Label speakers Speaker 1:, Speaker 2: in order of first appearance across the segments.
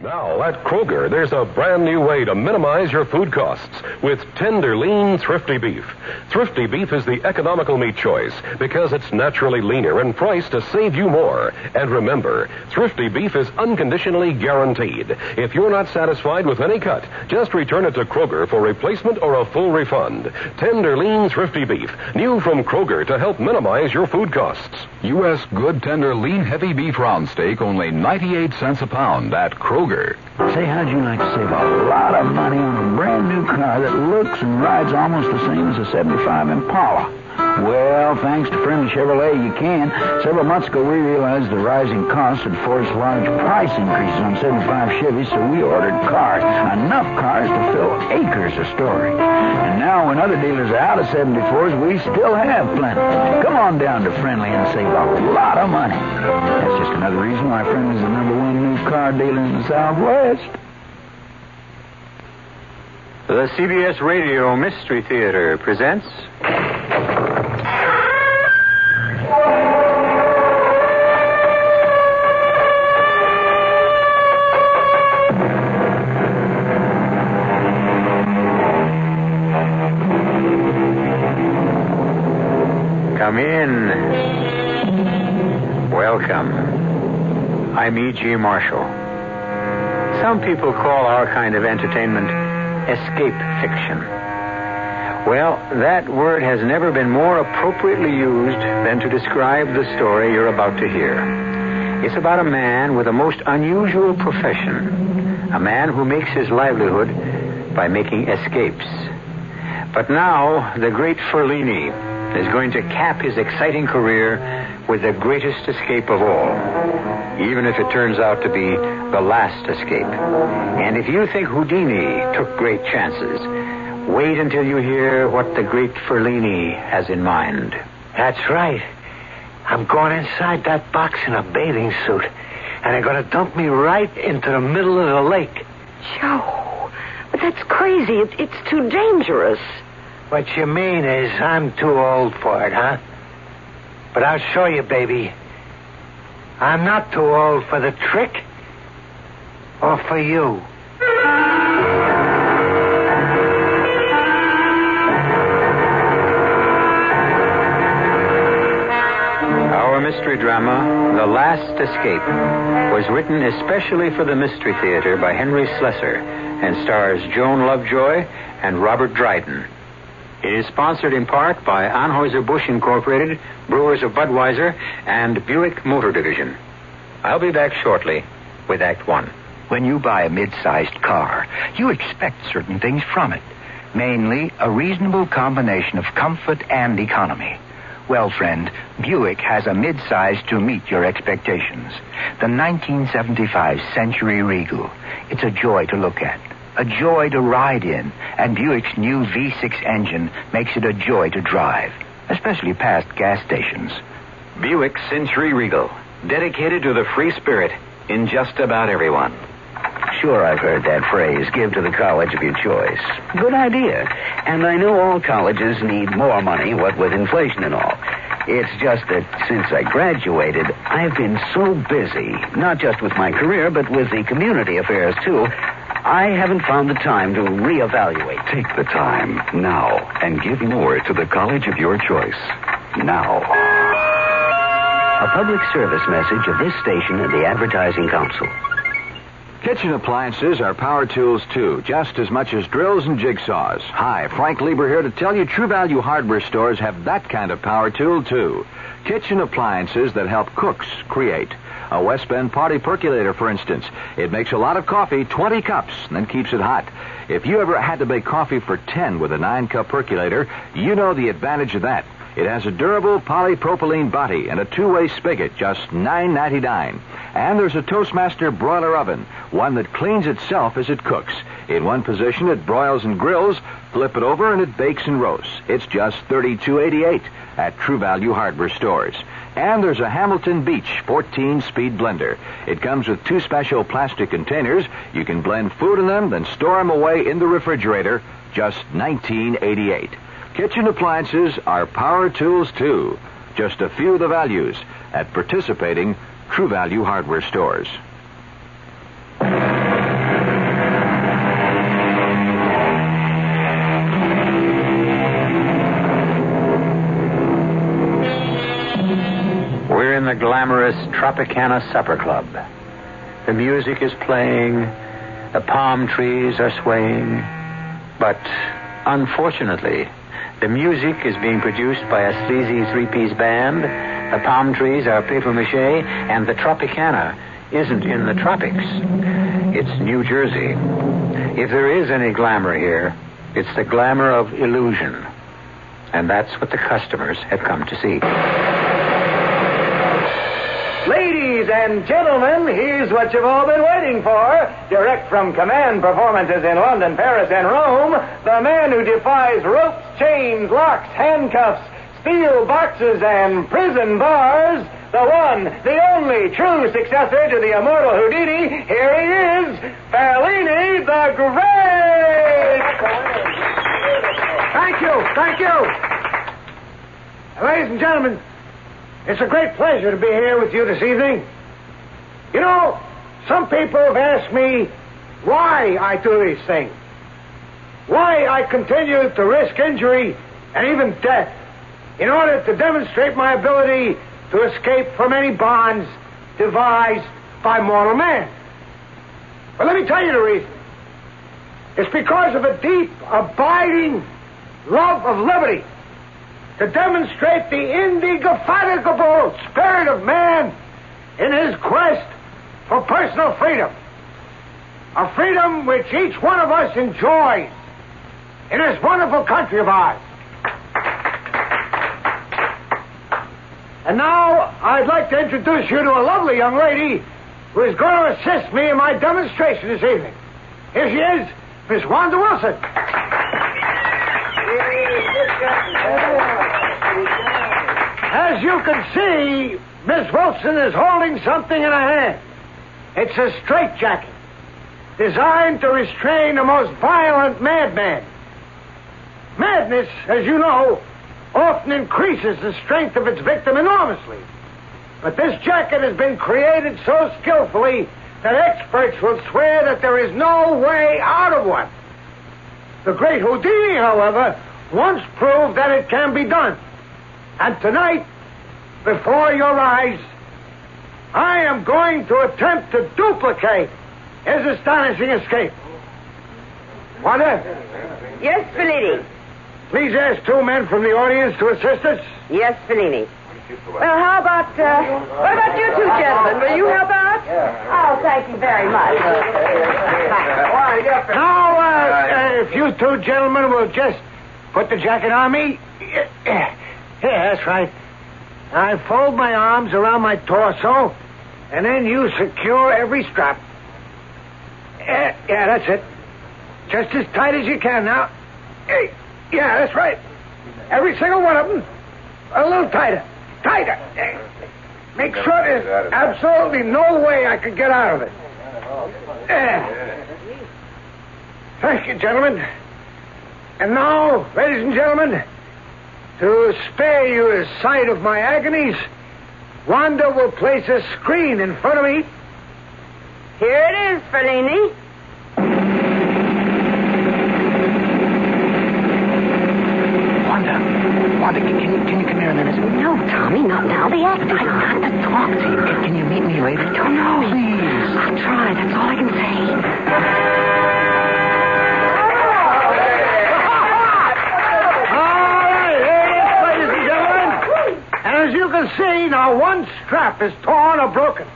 Speaker 1: Now, at Kroger, there's a brand new way to minimize your food costs with tender, lean, thrifty beef. Thrifty beef is the economical meat choice because it's naturally leaner and priced to save you more. And remember, thrifty beef is unconditionally guaranteed. If you're not satisfied with any cut, just return it to Kroger for replacement or a full refund. Tender, lean, thrifty beef, new from Kroger to help minimize your food costs.
Speaker 2: U.S. good, tender, lean, heavy beef round steak, only 98 cents a pound at Kroger.
Speaker 3: Say, how'd you like to save a lot of money on a brand new car that looks and rides almost the same as a 75 Impala? Well, thanks to friendly Chevrolet, you can. Several months ago, we realized the rising costs had forced large price increases on 75 Chevys, so we ordered cars, enough cars to fill acres of storage. And now, when other dealers are out of 74s, we still have plenty. Come on down to Friendly and save a lot of money. That's just another reason why Friendly's the number one new car dealer in the Southwest.
Speaker 4: The CBS Radio Mystery Theater presents. Come in. Welcome. I'm E.G. Marshall. Some people call our kind of entertainment escape fiction. Well, that word has never been more appropriately used than to describe the story you're about to hear. It's about a man with a most unusual profession, a man who makes his livelihood by making escapes. But now, the great Ferlini is going to cap his exciting career with the greatest escape of all, even if it turns out to be the last escape. And if you think Houdini took great chances, wait until you hear what the great Ferlini has in mind.
Speaker 5: That's right. I'm going inside that box in a bathing suit, and they're going to dump me right into the middle of the lake.
Speaker 6: Joe, but that's crazy. It, it's too dangerous.
Speaker 5: What you mean is I'm too old for it, huh? But I'll show you, baby. I'm not too old for the trick. Or for you.
Speaker 4: Our mystery drama, The Last Escape, was written especially for the Mystery Theater by Henry Slesar and stars Joan Lovejoy and Robert Dryden. It is sponsored in part by Anheuser-Busch Incorporated, Brewers of Budweiser, and Buick Motor Division. I'll be back shortly with Act One.
Speaker 7: When you buy a mid-sized car, you expect certain things from it. Mainly, a reasonable combination of comfort and economy. Well, friend, Buick has a mid-size to meet your expectations. The 1975 Century Regal. It's a joy to look at, a joy to ride in, and Buick's new V6 engine makes it a joy to drive, especially past gas stations.
Speaker 8: Buick Century Regal, dedicated to the free spirit in just about everyone.
Speaker 9: Sure, I've heard that phrase, give to the college of your choice. Good idea. And I know all colleges need more money, what with inflation and all. It's just that since I graduated, I've been so busy, not just with my career, but with the community affairs, too. I haven't found the time to reevaluate.
Speaker 2: Take the time now and give more to the college of your choice. Now.
Speaker 9: A public service message of this station and the Advertising Council.
Speaker 10: Kitchen appliances are power tools too, just as much as drills and jigsaws. Hi, Frank Lieber here to tell you True Value hardware stores have that kind of power tool too. Kitchen appliances that help cooks create. A West Bend party percolator, for instance. It makes a lot of coffee, 20 cups, and then keeps it hot. If you ever had to make coffee for 10 with a 9-cup percolator, you know the advantage of that. It has a durable polypropylene body and a two-way spigot, just $9.99. And there's a Toastmaster broiler oven, one that cleans itself as it cooks. In one position, it broils and grills. Flip it over, and it bakes and roasts. It's just $32.88 at True Value hardware stores. And there's a Hamilton Beach 14-speed blender. It comes with two special plastic containers. You can blend food in them, then store them away in the refrigerator. Just $19.88. Kitchen appliances are power tools too. Just a few of the values at participating True Value hardware stores.
Speaker 4: We're in the glamorous Tropicana Supper Club. The music is playing, the palm trees are swaying, but unfortunately, the music is being produced by a sleazy three-piece band, the palm trees are paper mache, and the Tropicana isn't in the tropics. It's New Jersey. If there is any glamour here, it's the glamour of illusion. And that's what the customers have come to see.
Speaker 2: Ladies and gentlemen, here's what you've all been waiting for. Direct from command performances in London, Paris, and Rome, the man who defies ropes, chains, locks, handcuffs, steel boxes, and prison bars. The one, the only true successor to the immortal Houdini. Here he is, Ferlini the Great!
Speaker 5: Thank you, thank you. Ladies and gentlemen, it's a great pleasure to be here with you this evening. You know, some people have asked me why I do these things. Why I continue to risk injury and even death in order to demonstrate my ability to escape from any bonds devised by mortal man. But let me tell you the reason. It's because of a deep, abiding love of liberty to demonstrate the indefatigable spirit of man in his quest for personal freedom. A freedom which each one of us enjoys in this wonderful country of ours. And now I'd like to introduce you to a lovely young lady who is going to assist me in my demonstration this evening. Here she is, Miss Wanda Wilson. As you can see, Miss Wilson is holding something in her hand. It's a straitjacket designed to restrain the most violent madman. Madness, as you know, often increases the strength of its victim enormously. But this jacket has been created so skillfully that experts will swear that there is no way out of one. The great Houdini, however, once proved that it can be done. And tonight, before your eyes, I am going to attempt to duplicate his astonishing escape. Wanda?
Speaker 6: Yes, Ferlini.
Speaker 5: Please ask two men from the audience to assist us.
Speaker 6: Yes, Ferlini. Well, how about, uh, what about you two gentlemen? Will you help out? Oh, thank you very much.
Speaker 5: Now, uh, uh, if you two gentlemen will just put the jacket on me. Yeah, that's right. I fold my arms around my torso, and then you secure every strap. Yeah, yeah, that's it. Just as tight as you can now. Hey, yeah, that's right. Every single one of them. A little tighter. Tighter. Eh. Make sure there's absolutely no way I could get out of it. Yeah. Thank you, gentlemen. And now, ladies and gentlemen, to spare you a sight of my agonies, Wanda will place a screen in front of me.
Speaker 6: Here it is, Ferlini.
Speaker 11: Wanda, Wanda, can you, can you come here a minute?
Speaker 6: No, Tommy, not now. The act
Speaker 11: I've got to talk to you. Can, can you meet me later?
Speaker 6: I don't know.
Speaker 11: Please.
Speaker 6: I'll try. That's all I can say.
Speaker 5: All right, here it is, ladies and gentlemen. And as you can see, now one strap is torn or broken.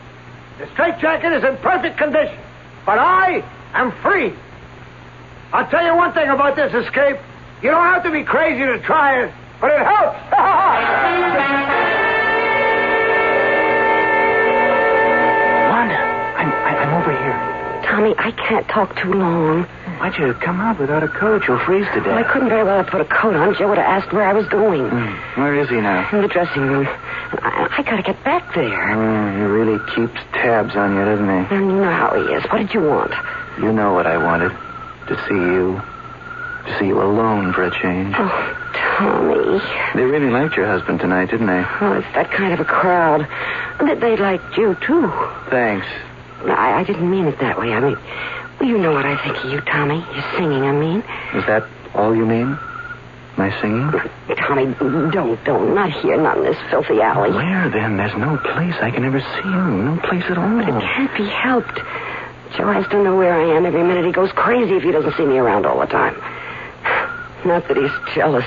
Speaker 5: The straitjacket is in perfect condition. But I am free. I'll tell you one thing about this escape. You don't have to be crazy to try it, but it helps.
Speaker 11: Wanda, I'm, I'm over here.
Speaker 6: Tommy, I can't talk too long.
Speaker 11: Why'd you come out without a coat? You'll freeze to
Speaker 6: Well, I couldn't very well have put a coat on. Joe would have asked where I was going.
Speaker 11: Hmm. Where is he now?
Speaker 6: In the dressing room. I, I gotta get back there.
Speaker 11: Oh, he really keeps tabs on you, doesn't he?
Speaker 6: And you know how he is. What did you want?
Speaker 11: You know what I wanted. To see you. To see you alone for a change.
Speaker 6: Oh, Tommy.
Speaker 11: They really liked your husband tonight, didn't they?
Speaker 6: Oh, it's that kind of a crowd. They, they liked you, too.
Speaker 11: Thanks.
Speaker 6: I, I didn't mean it that way. I mean, well, you know what I think of you, Tommy. Your singing, I mean.
Speaker 11: Is that all you mean?
Speaker 12: My singing?
Speaker 6: Tommy, don't, don't. Not here, not in this filthy alley.
Speaker 12: Where then? There's no place I can ever see you. No place at all.
Speaker 6: But it can't be helped. Joe has to know where I am every minute. He goes crazy if he doesn't see me around all the time. Not that he's jealous.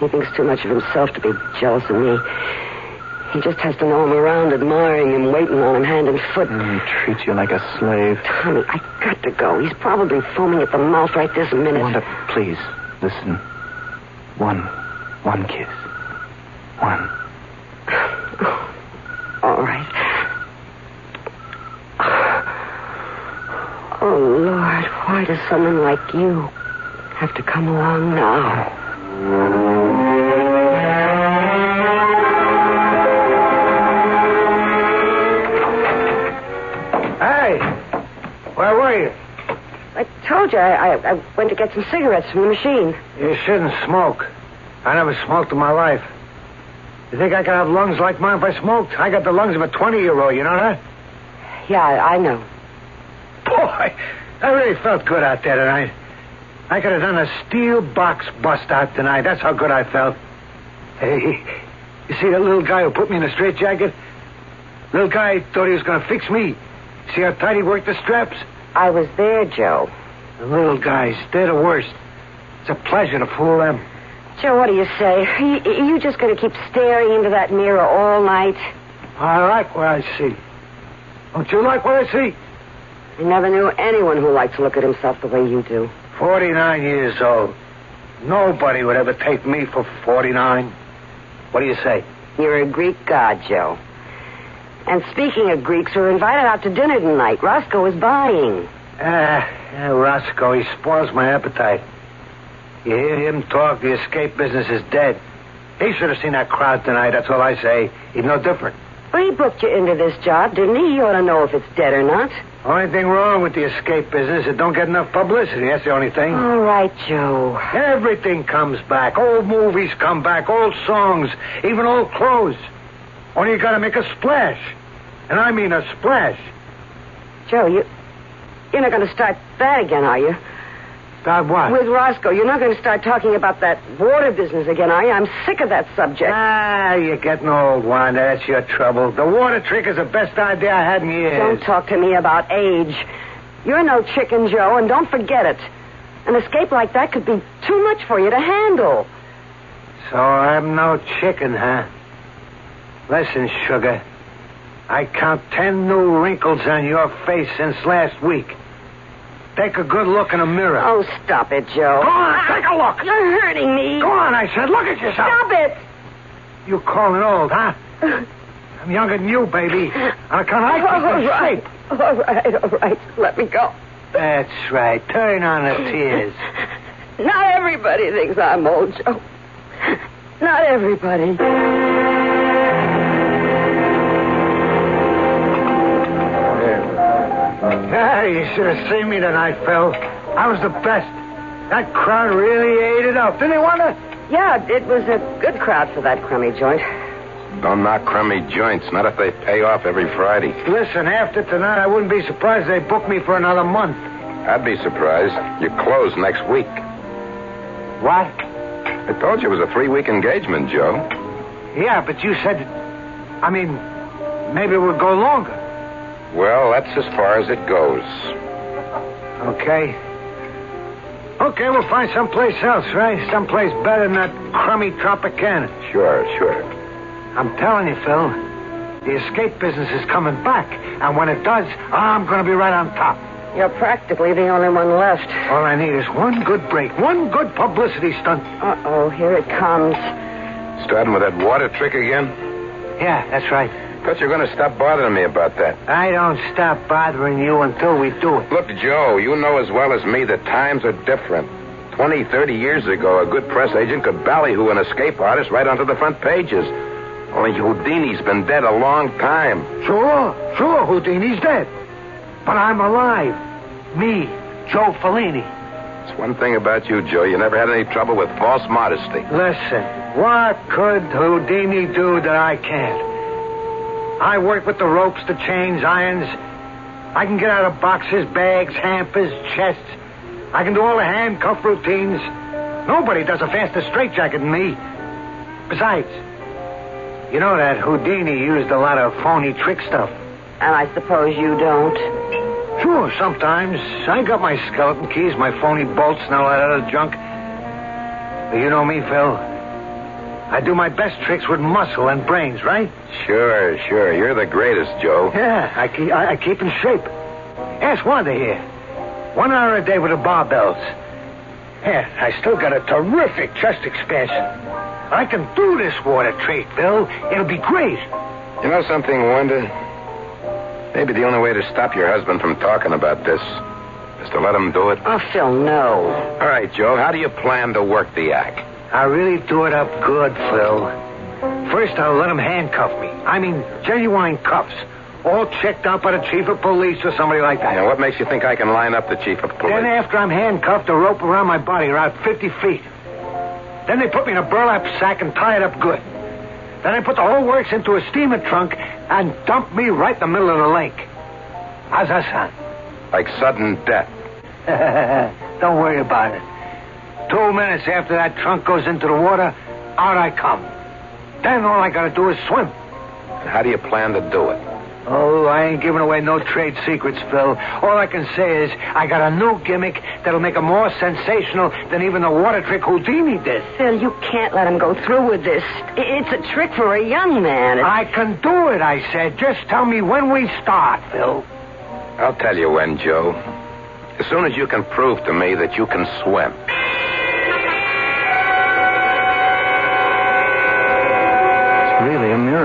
Speaker 6: He thinks too much of himself to be jealous of me. He just has to know I'm around, admiring him, waiting on him hand and foot.
Speaker 12: Mm, treats you like a slave.
Speaker 6: Tommy, I got to go. He's probably foaming at the mouth right this minute.
Speaker 12: Wanda, please, listen. One, one kiss. One.
Speaker 6: All right. Oh, Lord, why does someone like you have to come along now? Told you I, I, I went to get some cigarettes from the machine.
Speaker 5: You shouldn't smoke. I never smoked in my life. You think I could have lungs like mine if I smoked? I got the lungs of a 20 year old, you know that?
Speaker 6: Yeah, I, I know.
Speaker 5: Boy, I really felt good out there tonight. I could have done a steel box bust out tonight. That's how good I felt. Hey, you see that little guy who put me in a straitjacket? Little guy thought he was going to fix me. See how tight he worked the straps?
Speaker 6: I was there, Joe.
Speaker 5: The little guys, they're the worst. It's a pleasure to fool them.
Speaker 6: Joe, what do you say? Are you, you just going to keep staring into that mirror all night?
Speaker 5: I like what I see. Don't you like what I see?
Speaker 6: I never knew anyone who liked to look at himself the way you do.
Speaker 5: 49 years old. Nobody would ever take me for 49. What do you say?
Speaker 6: You're a Greek god, Joe. And speaking of Greeks, we're invited out to dinner tonight. Roscoe is buying.
Speaker 5: Ah, yeah, Roscoe, he spoils my appetite. You hear him talk, the escape business is dead. He should have seen that crowd tonight, that's all I say. He's no different.
Speaker 6: Well, he booked you into this job, didn't he? He ought to know if it's dead or not.
Speaker 5: Only thing wrong with the escape business, is it don't get enough publicity. That's the only thing.
Speaker 6: All right, Joe.
Speaker 5: Everything comes back. Old movies come back, old songs, even old clothes. Only you gotta make a splash. And I mean a splash.
Speaker 6: Joe, you, you're not going to start that again, are you?
Speaker 5: Start what?
Speaker 6: With Roscoe. You're not going to start talking about that water business again, are you? I'm sick of that subject.
Speaker 5: Ah, you're getting old, Wanda. That's your trouble. The water trick is the best idea I had in years.
Speaker 6: Don't talk to me about age. You're no chicken, Joe, and don't forget it. An escape like that could be too much for you to handle.
Speaker 5: So I'm no chicken, huh? Listen, sugar. I count ten new wrinkles on your face since last week. Take a good look in a mirror.
Speaker 6: Oh, stop it, Joe.
Speaker 5: Go on, take a look.
Speaker 6: You're hurting me.
Speaker 5: Go on, I said. Look at yourself.
Speaker 6: Stop it.
Speaker 5: You calling old, huh? I'm younger than you, baby. On account I keep
Speaker 6: All right.
Speaker 5: shape.
Speaker 6: All right, all right. Let me go.
Speaker 5: That's right. Turn on the tears.
Speaker 6: Not everybody thinks I'm old, Joe. Not everybody.
Speaker 5: Yeah, you should have seen me tonight, Phil. I was the best. That crowd really ate it up. Didn't they, to?
Speaker 6: Yeah, it was a good crowd for that crummy joint.
Speaker 13: Don't knock crummy joints, not if they pay off every Friday.
Speaker 5: Listen, after tonight, I wouldn't be surprised if they booked me for another month.
Speaker 13: I'd be surprised. You close next week.
Speaker 5: What?
Speaker 13: I told you it was a three week engagement, Joe.
Speaker 5: Yeah, but you said. I mean, maybe it would go longer.
Speaker 13: Well, that's as far as it goes.
Speaker 5: Okay. Okay, we'll find someplace else, right? Someplace better than that crummy Tropicana.
Speaker 13: Sure, sure.
Speaker 5: I'm telling you, Phil, the escape business is coming back. And when it does, I'm going to be right on top.
Speaker 6: You're practically the only one left.
Speaker 5: All I need is one good break, one good publicity stunt.
Speaker 6: Uh-oh, here it comes.
Speaker 13: Starting with that water trick again?
Speaker 5: Yeah, that's right.
Speaker 13: Thought you were going to stop bothering me about that.
Speaker 5: I don't stop bothering you until we do it.
Speaker 13: Look, Joe, you know as well as me that times are different. Twenty, thirty years ago, a good press agent could ballyhoo an escape artist right onto the front pages. Only Houdini's been dead a long time.
Speaker 5: Sure, sure, Houdini's dead. But I'm alive. Me, Joe Ferlini.
Speaker 13: It's one thing about you, Joe. You never had any trouble with false modesty.
Speaker 5: Listen, what could Houdini do that I can't? I work with the ropes, the chains, irons. I can get out of boxes, bags, hampers, chests. I can do all the handcuff routines. Nobody does a faster straitjacket than me. Besides, you know that Houdini used a lot of phony trick stuff.
Speaker 6: And I suppose you don't.
Speaker 5: Sure, sometimes. I got my skeleton keys, my phony bolts, and all that other junk. But you know me, Phil. I do my best tricks with muscle and brains, right?
Speaker 13: Sure, sure. You're the greatest, Joe.
Speaker 5: Yeah, I keep, I, I keep in shape. Ask Wanda here. One hour a day with the barbells. Yeah, I still got a terrific chest expansion. I can do this water trick, Phil. It'll be great.
Speaker 13: You know something, Wanda? Maybe the only way to stop your husband from talking about this is to let him do it.
Speaker 6: Oh, Phil, no.
Speaker 13: All right, Joe. How do you plan to work the act?
Speaker 5: I really do it up good, Phil. First, I'll let them handcuff me. I mean, genuine cuffs. All checked out by the chief of police or somebody like that.
Speaker 13: And what makes you think I can line up the chief of police?
Speaker 5: Then after I'm handcuffed, a rope around my body around 50 feet. Then they put me in a burlap sack and tie it up good. Then they put the whole works into a steamer trunk and dump me right in the middle of the lake. How's that sound?
Speaker 13: Like sudden death.
Speaker 5: Don't worry about it. Two minutes after that trunk goes into the water, out I come. Then all I gotta do is swim.
Speaker 13: And How do you plan to do it?
Speaker 5: Oh, I ain't giving away no trade secrets, Phil. All I can say is I got a new gimmick that'll make it more sensational than even the water trick Houdini did.
Speaker 6: Phil, you can't let him go through with this. It's a trick for a young man. It's...
Speaker 5: I can do it, I said. Just tell me when we start, Phil.
Speaker 13: I'll tell you when, Joe. As soon as you can prove to me that you can swim.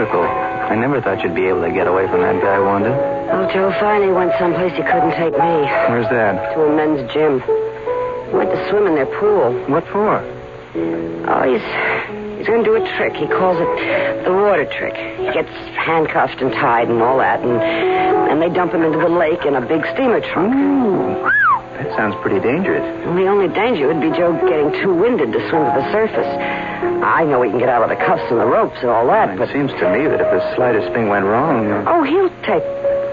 Speaker 11: Miracle. I never thought you'd be able to get away from that guy, Wanda.
Speaker 6: Well, Joe finally went someplace he couldn't take me.
Speaker 11: Where's that?
Speaker 6: To a men's gym. He went to swim in their pool.
Speaker 11: What for?
Speaker 6: Oh, he's he's going to do a trick. He calls it the water trick. He gets handcuffed and tied and all that, and and they dump him into the lake in a big steamer trunk.
Speaker 11: Ooh, that sounds pretty dangerous.
Speaker 6: The only danger would be Joe getting too winded to swim to the surface. I know he can get out of the cuffs and the ropes and all that, But
Speaker 11: It
Speaker 6: but
Speaker 11: seems to me that if the slightest thing went wrong, uh,
Speaker 6: oh, he'll take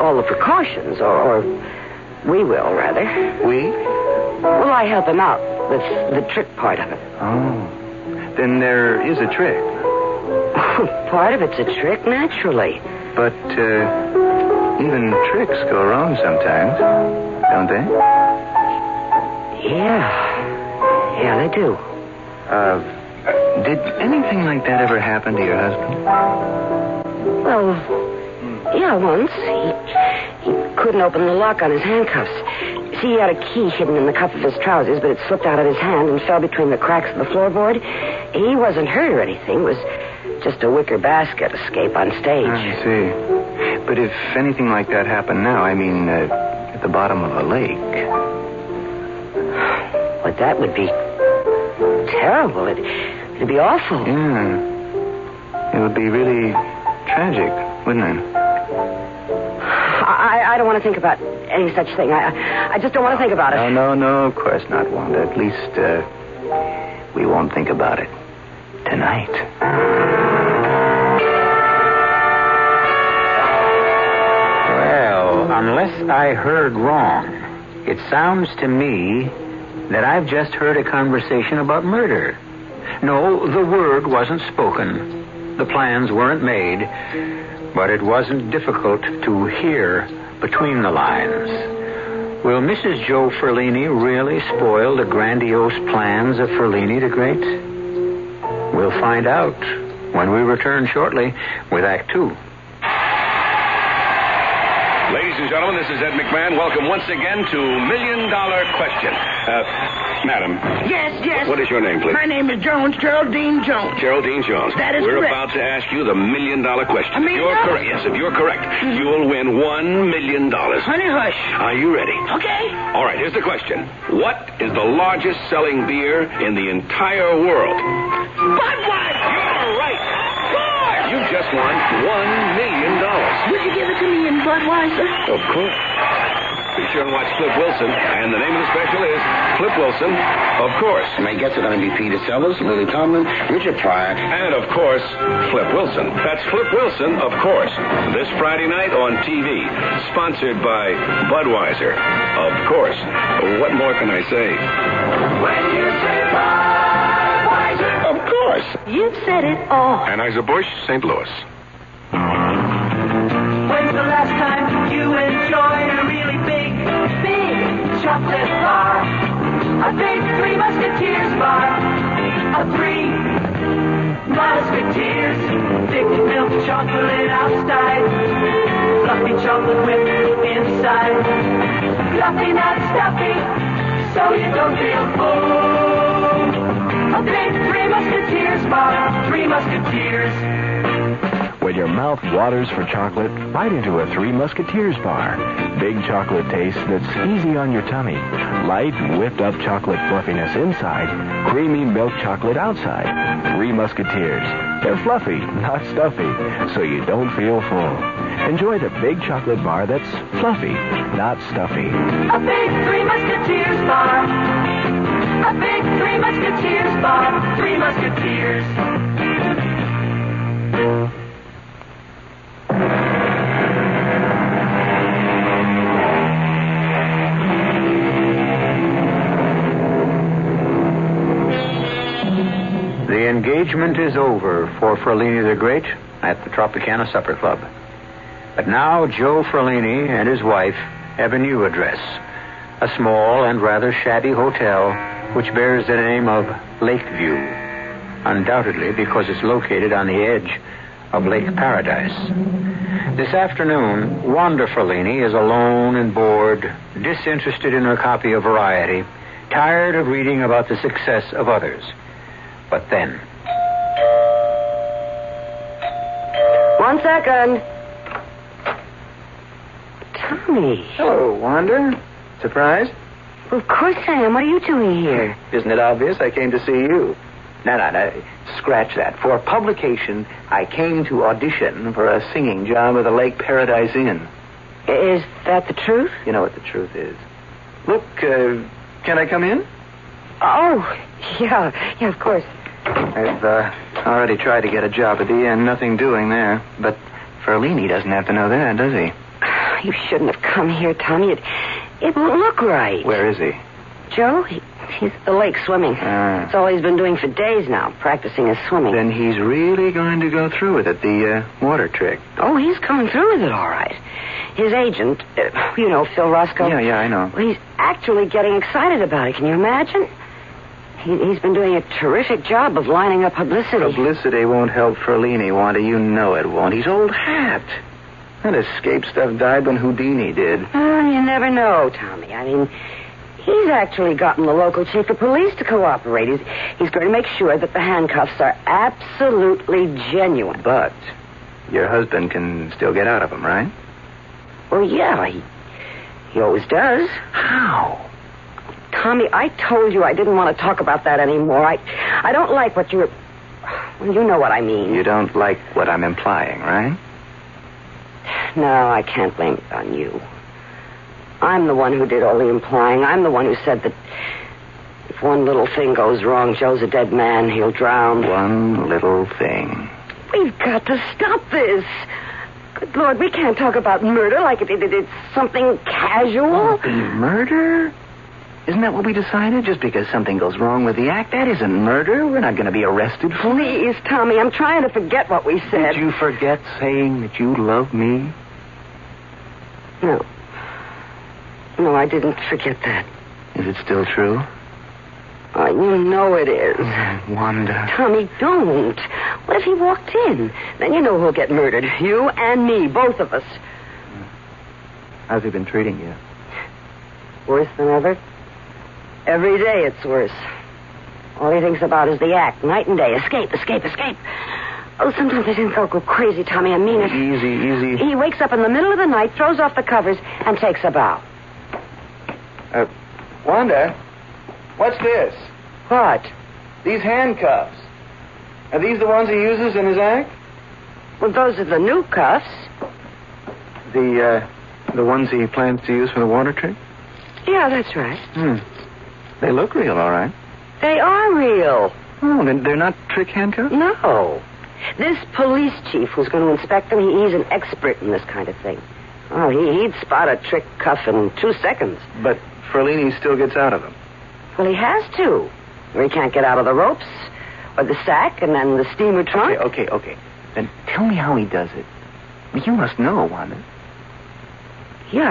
Speaker 6: all the precautions, or, or we will rather.
Speaker 11: we?
Speaker 6: Well, I help him out with the trick part of it.
Speaker 11: Oh. Then there is a trick.
Speaker 6: part of it's a trick, naturally.
Speaker 11: But uh, even tricks go wrong sometimes, don't they?
Speaker 6: Yeah. Yeah, they do.
Speaker 11: Uh, did anything like that ever happen to your husband?
Speaker 6: Well, yeah, once. He, he couldn't open the lock on his handcuffs. See, he had a key hidden in the cuff of his trousers, but it slipped out of his hand and fell between the cracks of the floorboard. He wasn't hurt or anything. It was just a wicker basket escape on stage.
Speaker 11: I see. But if anything like that happened now, I mean, uh, at the bottom of a lake.
Speaker 6: But that would be terrible. It, it'd be awful.
Speaker 11: Yeah. It would be really tragic, wouldn't it?
Speaker 6: I, I don't want to think about any such thing. I, I just don't want to think about it.
Speaker 11: No, no, no, of course not, Wanda. At least, uh, we won't think about it tonight.
Speaker 4: Well, unless I heard wrong, it sounds to me that I've just heard a conversation about murder. No, the word wasn't spoken. The plans weren't made. But it wasn't difficult to hear between the lines. Will Mrs. Joe Ferlini really spoil the grandiose plans of Ferlini the Great? We'll find out when we return shortly with Act Two.
Speaker 14: Ladies and gentlemen, this is Ed McMahon. Welcome once again to Million Dollar Question. Uh, madam,
Speaker 15: Yes, yes.
Speaker 14: what is your name, please?
Speaker 15: My name is Jones, Geraldine Jones.
Speaker 14: Geraldine Jones.
Speaker 15: That is
Speaker 14: We're
Speaker 15: correct.
Speaker 14: about to ask you the million dollar question.
Speaker 15: A million
Speaker 14: if you're
Speaker 15: dollars?
Speaker 14: correct, yes, if you're correct, you will win one million dollars.
Speaker 15: Honey Hush.
Speaker 14: Are you ready?
Speaker 15: Okay.
Speaker 14: All right, here's the question. What is the largest selling beer in the entire world?
Speaker 15: Budweiser.
Speaker 14: You're right. You just won one million dollars.
Speaker 15: Will you give it to me in Budweiser?
Speaker 14: Of course. Be sure and watch Flip Wilson. And the name of the special is Flip Wilson, of course.
Speaker 16: My guests are going to be Peter Sellers, Lily Tomlin, Richard Pryor.
Speaker 14: And of course, Flip Wilson. That's Flip Wilson, of course. This Friday night on TV. Sponsored by Budweiser. Of course. What more can I say?
Speaker 17: When you say bye.
Speaker 13: Of course.
Speaker 15: You've said it all.
Speaker 13: Anheuser-Busch, St. Louis.
Speaker 17: The last time you enjoyed a really big, big chocolate bar? A big Three Musketeers bar. A Three Musketeers. Thick milk chocolate outside. Fluffy chocolate whipped inside. Fluffy, not stuffy, so you don't feel full. A big Three Musketeers bar. Three Musketeers.
Speaker 18: When your mouth waters for chocolate, bite into a Three Musketeers bar. Big chocolate taste that's easy on your tummy. Light, whipped up chocolate fluffiness inside. Creamy milk chocolate outside. Three Musketeers. They're fluffy, not stuffy, so you don't feel full. Enjoy the big chocolate bar that's fluffy, not stuffy.
Speaker 17: A big Three Musketeers bar. A big Three Musketeers bar. Three Musketeers.
Speaker 4: Engagement is over for Ferlini the Great at the Tropicana Supper Club. But now Joe Ferlini and his wife have a new address. A small and rather shabby hotel which bears the name of Lakeview. Undoubtedly because it's located on the edge of Lake Paradise. This afternoon, Wanda Ferlini is alone and bored, disinterested in her copy of Variety, tired of reading about the success of others. But then,
Speaker 6: One second. Tommy.
Speaker 11: Hello, Wanda. Surprised?
Speaker 6: Of course I am. What are you doing here?
Speaker 11: Isn't it obvious? I came to see you. No, no, no. Scratch that. For publication, I came to audition for a singing job at the Lake Paradise Inn.
Speaker 6: Is that the truth?
Speaker 11: You know what the truth is. Look, uh, can I come in?
Speaker 6: Oh, yeah, yeah, of course.
Speaker 11: I've uh, already tried to get a job at the inn. Nothing doing there. But Ferlini doesn't have to know that, does he?
Speaker 6: You shouldn't have come here, Tommy. It, it won't look right.
Speaker 11: Where is he?
Speaker 6: Joe, he, he's at the lake swimming.
Speaker 11: Ah.
Speaker 6: That's all he's been doing for days now, practicing his swimming.
Speaker 11: Then he's really going to go through with it, the uh, water trick.
Speaker 6: Oh, he's coming through with it all right. His agent, uh, you know, Phil Roscoe.
Speaker 11: Yeah, yeah, I know.
Speaker 6: Well, he's actually getting excited about it. Can you imagine? He, he's been doing a terrific job of lining up publicity.
Speaker 11: Publicity won't help Ferlini, Wanda. You know it won't. He's old hat. That escape stuff died when Houdini did.
Speaker 6: Well, you never know, Tommy. I mean, he's actually gotten the local chief of police to cooperate. He's, he's going to make sure that the handcuffs are absolutely genuine.
Speaker 11: But your husband can still get out of them, right?
Speaker 6: Well, yeah, he, he always does.
Speaker 11: How?
Speaker 6: Tommy, I told you I didn't want to talk about that anymore. I, I don't like what you're. Well, you know what I mean.
Speaker 11: You don't like what I'm implying, right?
Speaker 6: No, I can't blame it on you. I'm the one who did all the implying. I'm the one who said that if one little thing goes wrong, Joe's a dead man. He'll drown.
Speaker 11: One little thing.
Speaker 6: We've got to stop this. Good Lord, we can't talk about murder like it, it, it's something casual.
Speaker 11: Murder? Isn't that what we decided? Just because something goes wrong with the act, that isn't murder. We're not going to be arrested for it.
Speaker 6: Please, Tommy, I'm trying to forget what we said.
Speaker 11: Did you forget saying that you love me?
Speaker 6: No. No, I didn't forget that.
Speaker 11: Is it still true?
Speaker 6: Oh, you know it is.
Speaker 11: Wanda.
Speaker 6: Tommy, don't. What if he walked in? Then you know who'll get murdered. You and me, both of us.
Speaker 11: How's he been treating you?
Speaker 6: Worse than ever? Every day it's worse. All he thinks about is the act, night and day. Escape, escape, escape. Oh, sometimes I think I'll go crazy, Tommy. I mean it.
Speaker 11: Easy, easy.
Speaker 6: He wakes up in the middle of the night, throws off the covers, and takes a bow.
Speaker 11: Uh, Wanda, what's this?
Speaker 6: What?
Speaker 11: These handcuffs. Are these the ones he uses in his act?
Speaker 6: Well, those are the new cuffs.
Speaker 11: The, uh, the ones he plans to use for the water trick?
Speaker 6: Yeah, that's right.
Speaker 11: Hmm. They look real, all right.
Speaker 6: They are real.
Speaker 11: Oh, then they're not trick handcuffs?
Speaker 6: No. This police chief who's going to inspect them, he, he's an expert in this kind of thing. Oh, he, he'd spot a trick cuff in two seconds.
Speaker 11: But Ferlini still gets out of them.
Speaker 6: Well, he has to. Or he can't get out of the ropes. or the sack, and then the steamer trunk.
Speaker 4: Okay, okay, okay. Then tell me how he does it. You must know, Wanda.
Speaker 6: Yeah,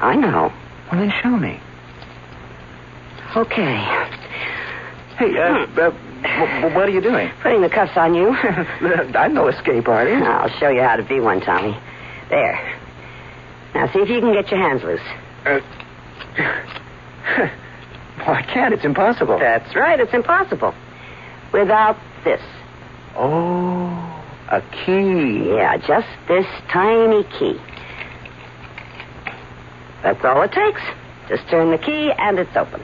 Speaker 6: I, I know.
Speaker 4: Well, then show me.
Speaker 6: Okay.
Speaker 4: Hey, uh, uh, w- what are you doing?
Speaker 6: Putting the cuffs on you.
Speaker 4: I'm no escape artist.
Speaker 6: I'll show you how to be one, Tommy. There. Now see if you can get your hands loose.
Speaker 4: Uh, well, I can't. It's impossible.
Speaker 6: That's right. It's impossible. Without this.
Speaker 4: Oh, a key.
Speaker 6: Yeah, just this tiny key. That's all it takes. Just turn the key and it's open.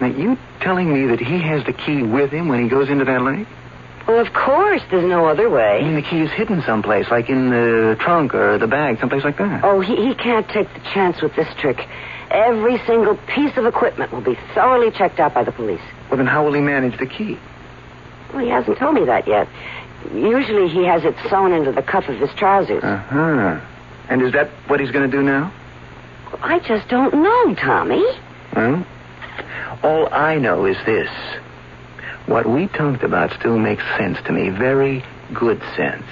Speaker 4: Now, you telling me that he has the key with him when he goes into that lake?
Speaker 6: Well, of course. There's no other way.
Speaker 4: I mean, the key is hidden someplace, like in the trunk or the bag, someplace like that.
Speaker 6: Oh, he, he can't take the chance with this trick. Every single piece of equipment will be thoroughly checked out by the police.
Speaker 4: Well, then how will he manage the key?
Speaker 6: Well, he hasn't told me that yet. Usually he has it sewn into the cuff of his trousers.
Speaker 4: Uh huh. And is that what he's going to do now?
Speaker 6: I just don't know, Tommy.
Speaker 4: Well, all I know is this. What we talked about still makes sense to me. Very good sense.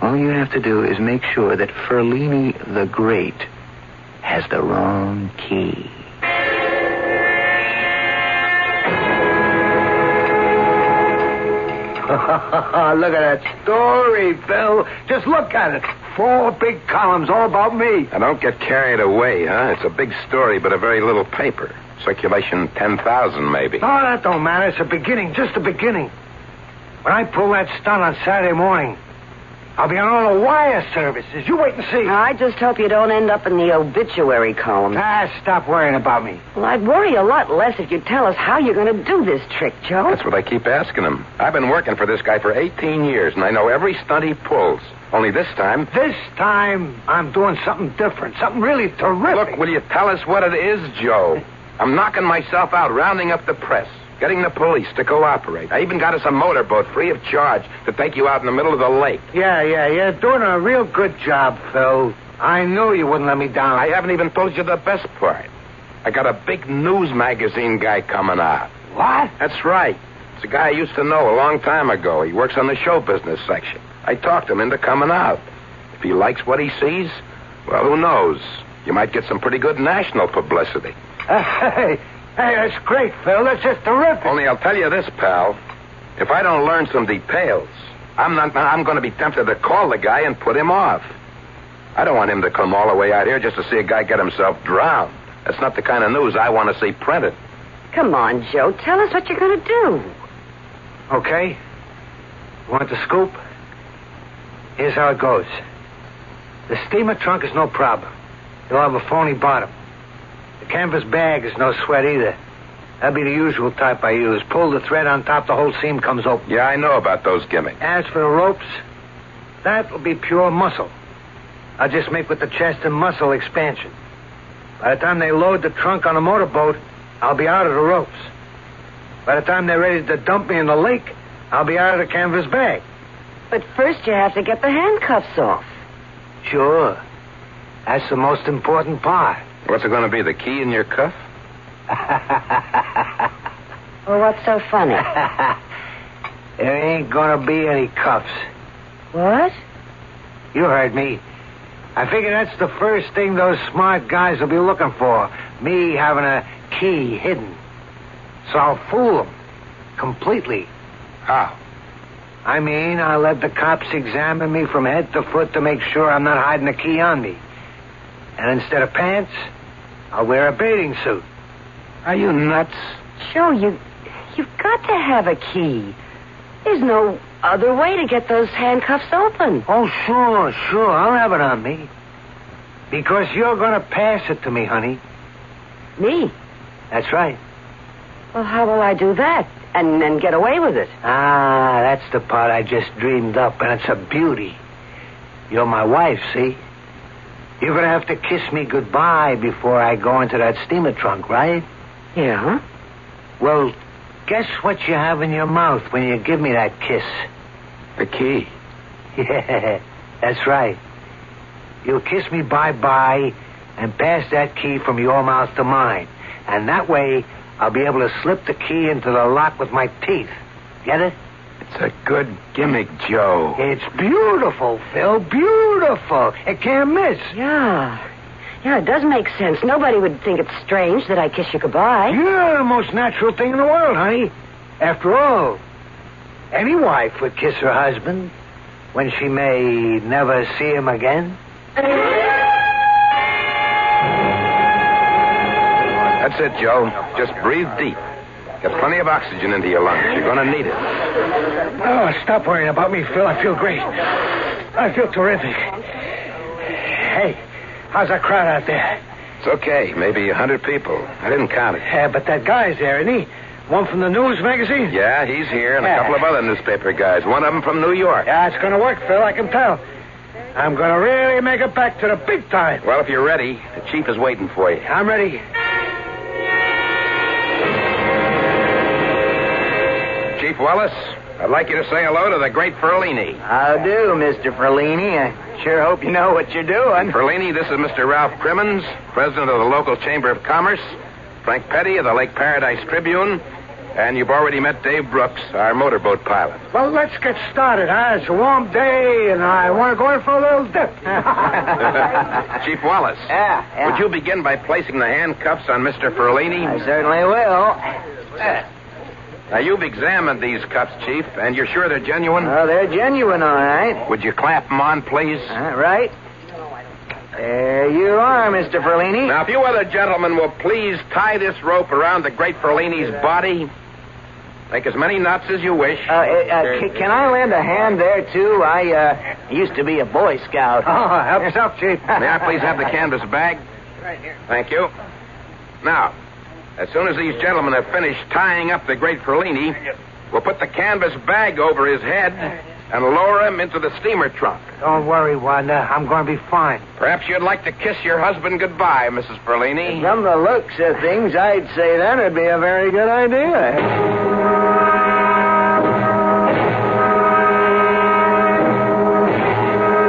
Speaker 4: All you have to do is make sure that Ferlini the Great has the wrong key.
Speaker 5: look at that story, Bill. Just look at it. Four big columns all about me.
Speaker 13: Now, don't get carried away, huh? It's a big story, but a very little paper. Circulation 10,000, maybe.
Speaker 5: Oh, that don't matter. It's a beginning, just a beginning. When I pull that stunt on Saturday morning, I'll be on all the wire services. You wait and see.
Speaker 6: I just hope you don't end up in the obituary column.
Speaker 5: Ah, stop worrying about me.
Speaker 6: Well, I'd worry a lot less if you'd tell us how you're going to do this trick, Joe.
Speaker 13: That's what I keep asking him. I've been working for this guy for 18 years, and I know every stunt he pulls. Only this time.
Speaker 5: This time, I'm doing something different, something really terrific.
Speaker 13: Look, will you tell us what it is, Joe? I'm knocking myself out, rounding up the press, getting the police to cooperate. I even got us a motorboat free of charge to take you out in the middle of the lake.
Speaker 5: Yeah, yeah, you're doing a real good job, Phil. I knew you wouldn't let me down.
Speaker 13: I haven't even told you the best part. I got a big news magazine guy coming out.
Speaker 5: What?
Speaker 13: That's right. It's a guy I used to know a long time ago. He works on the show business section. I talked him into coming out. If he likes what he sees, well, who knows? You might get some pretty good national publicity.
Speaker 5: Hey, hey, that's great, Phil. That's just terrific.
Speaker 13: Only I'll tell you this, pal. If I don't learn some details, I'm not. I'm going to be tempted to call the guy and put him off. I don't want him to come all the way out here just to see a guy get himself drowned. That's not the kind of news I want to see printed.
Speaker 6: Come on, Joe. Tell us what you're going to do.
Speaker 5: Okay. Want the scoop? Here's how it goes. The steamer trunk is no problem. You'll have a phony bottom. The canvas bag is no sweat either. That'd be the usual type I use. Pull the thread on top, the whole seam comes open.
Speaker 13: Yeah, I know about those gimmicks.
Speaker 5: As for the ropes, that'll be pure muscle. I'll just make with the chest and muscle expansion. By the time they load the trunk on a motorboat, I'll be out of the ropes. By the time they're ready to dump me in the lake, I'll be out of the canvas bag.
Speaker 6: But first you have to get the handcuffs off.
Speaker 5: Sure. That's the most important part.
Speaker 13: What's it going to be? The key in your cuff?
Speaker 6: Well, what's so funny?
Speaker 5: there ain't gonna be any cuffs.
Speaker 6: what?
Speaker 5: You heard me. I figure that's the first thing those smart guys will be looking for. Me having a key hidden. So I'll fool them. Completely.
Speaker 13: How?
Speaker 5: I mean, I'll let the cops examine me from head to foot to make sure I'm not hiding a key on me. And instead of pants, I'll wear a bathing suit.
Speaker 13: Are you nuts?
Speaker 6: Joe, you, you've got to have a key. There's no other way to get those handcuffs open.
Speaker 5: Oh, sure, sure. I'll have it on me. Because you're going to pass it to me, honey.
Speaker 6: Me?
Speaker 5: That's right.
Speaker 6: Well, how will I do that? And then get away with it?
Speaker 5: Ah, that's the part I just dreamed up, and it's a beauty. You're my wife, see? You're going to have to kiss me goodbye before I go into that steamer trunk, right?
Speaker 6: Yeah?
Speaker 5: Well, guess what you have in your mouth when you give me that kiss?
Speaker 13: The key.
Speaker 5: Yeah, that's right. You'll kiss me bye bye and pass that key from your mouth to mine. And that way, I'll be able to slip the key into the lock with my teeth. Get it?
Speaker 13: It's a good gimmick, Joe.
Speaker 5: It's beautiful, Phil. Beautiful. It can't miss.
Speaker 6: Yeah. Yeah, it does make sense. Nobody would think it's strange that I kiss you goodbye.
Speaker 5: Yeah, the most natural thing in the world, honey. After all, any wife would kiss her husband when she may never see him again.
Speaker 13: That's it, Joe. Just breathe deep. Get plenty of oxygen into your lungs. You're going to need it.
Speaker 5: Oh, stop worrying about me, Phil. I feel great. I feel terrific. Hey, how's that crowd out there?
Speaker 13: It's okay. Maybe a hundred people. I didn't count it.
Speaker 5: Yeah, but that guy's there, isn't he? One from the news magazine?
Speaker 13: Yeah, he's here, and a couple of other newspaper guys. One of them from New York.
Speaker 5: Yeah, it's going to work, Phil. I can tell. I'm going to really make it back to the big time.
Speaker 13: Well, if you're ready, the chief is waiting for you.
Speaker 5: I'm ready.
Speaker 13: Chief Wallace, I'd like you to say hello to the great Ferlini.
Speaker 4: How do, Mr. Ferlini? I sure hope you know what you're doing.
Speaker 13: Ferlini, this is Mr. Ralph Crimmins, president of the local Chamber of Commerce, Frank Petty of the Lake Paradise Tribune, and you've already met Dave Brooks, our motorboat pilot.
Speaker 5: Well, let's get started, huh? It's a warm day, and I want to go in for a little dip.
Speaker 13: Chief Wallace.
Speaker 4: Yeah, yeah.
Speaker 13: Would you begin by placing the handcuffs on Mr. Ferlini?
Speaker 4: I certainly will.
Speaker 13: Now, you've examined these cuffs, Chief, and you're sure they're genuine?
Speaker 4: Oh, they're genuine, all right.
Speaker 13: Would you clamp them on, please?
Speaker 4: All right. There you are, Mr. Ferlini.
Speaker 13: Now, if you other gentlemen will please tie this rope around the great Ferlini's body. Make as many knots as you wish.
Speaker 4: Uh, uh, uh, c- can I lend a hand there, too? I uh, used to be a Boy Scout.
Speaker 5: Oh, help yourself, Chief.
Speaker 13: May I please have the canvas bag?
Speaker 5: Right here.
Speaker 13: Thank you. Now, as soon as these gentlemen have finished tying up the great Ferlini, we'll put the canvas bag over his head and lower him into the steamer trunk.
Speaker 5: Don't worry, Wanda. I'm going to be fine.
Speaker 13: Perhaps you'd like to kiss your husband goodbye, Mrs. Ferlini.
Speaker 4: From the looks of things, I'd say that would be a very good idea.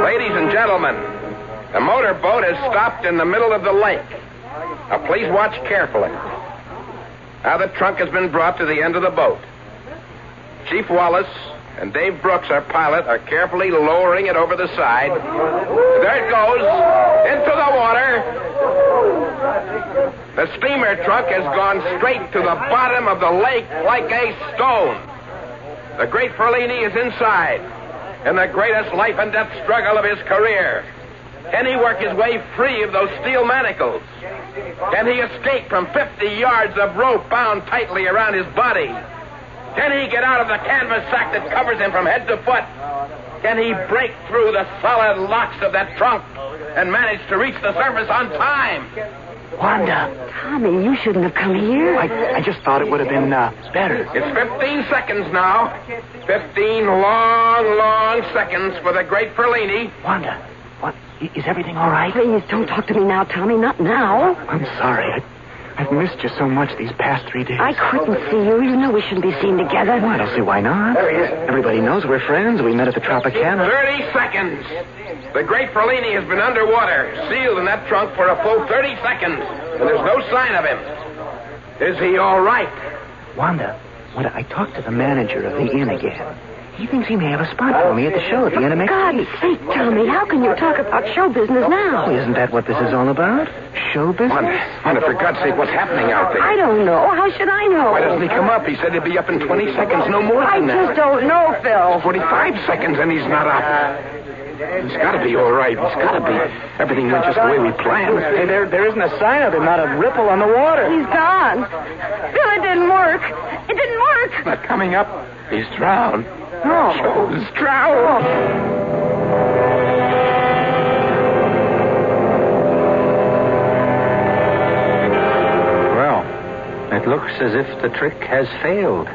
Speaker 13: Ladies and gentlemen, the motorboat has stopped in the middle of the lake. Now, please watch carefully. Now, the trunk has been brought to the end of the boat. Chief Wallace and Dave Brooks, our pilot, are carefully lowering it over the side. There it goes, into the water. The steamer trunk has gone straight to the bottom of the lake like a stone. The great Ferlini is inside in the greatest life and death struggle of his career. Can he work his way free of those steel manacles? Can he escape from 50 yards of rope bound tightly around his body? Can he get out of the canvas sack that covers him from head to foot? Can he break through the solid locks of that trunk and manage to reach the surface on time?
Speaker 6: Wanda. Tommy, you shouldn't have come here.
Speaker 13: I, just thought it would have been uh, better. It's 15 seconds now. 15 long, long seconds for the great Ferlini.
Speaker 3: Wanda, what? i- Is everything all right?
Speaker 6: Please don't talk to me now, Tommy. Not now.
Speaker 3: I'm sorry. I, I've missed you so much these past three days.
Speaker 6: I couldn't see you. You know we shouldn't be seen together.
Speaker 3: Well, I don't see why not.
Speaker 5: There he is.
Speaker 3: Everybody knows we're friends. We met at the Tropicana.
Speaker 13: 30 seconds. The great Ferlini has been underwater, sealed in that trunk for a full 30 seconds, and there's no sign of him. Is he all right?
Speaker 3: Wanda, Wanda, I talked to the manager of the inn again. He thinks he may have a spot for me at the show at the end of
Speaker 6: For
Speaker 3: next
Speaker 6: God's
Speaker 3: week.
Speaker 6: sake, Tommy, how can you talk about show business now?
Speaker 3: Oh, isn't that what this is all about? Show business?
Speaker 13: Wanda, Wanda, for God's sake, what's happening out there?
Speaker 6: I don't know. How should I know?
Speaker 13: Why doesn't he come up? He said he'd be up in 20 seconds, no more
Speaker 6: I
Speaker 13: than
Speaker 6: just don't know, Phil.
Speaker 13: 45 seconds and he's not up. Uh, He's got to be all right. He's got to be. Everything went just the way we planned.
Speaker 3: Hey, there, there isn't a sign of him, not a ripple on the water.
Speaker 6: He's gone. Phil, it didn't work. It didn't work.
Speaker 13: Not coming up. He's drowned.
Speaker 6: Oh.
Speaker 13: Joe's drowned.
Speaker 4: Well, it looks as if the trick has failed.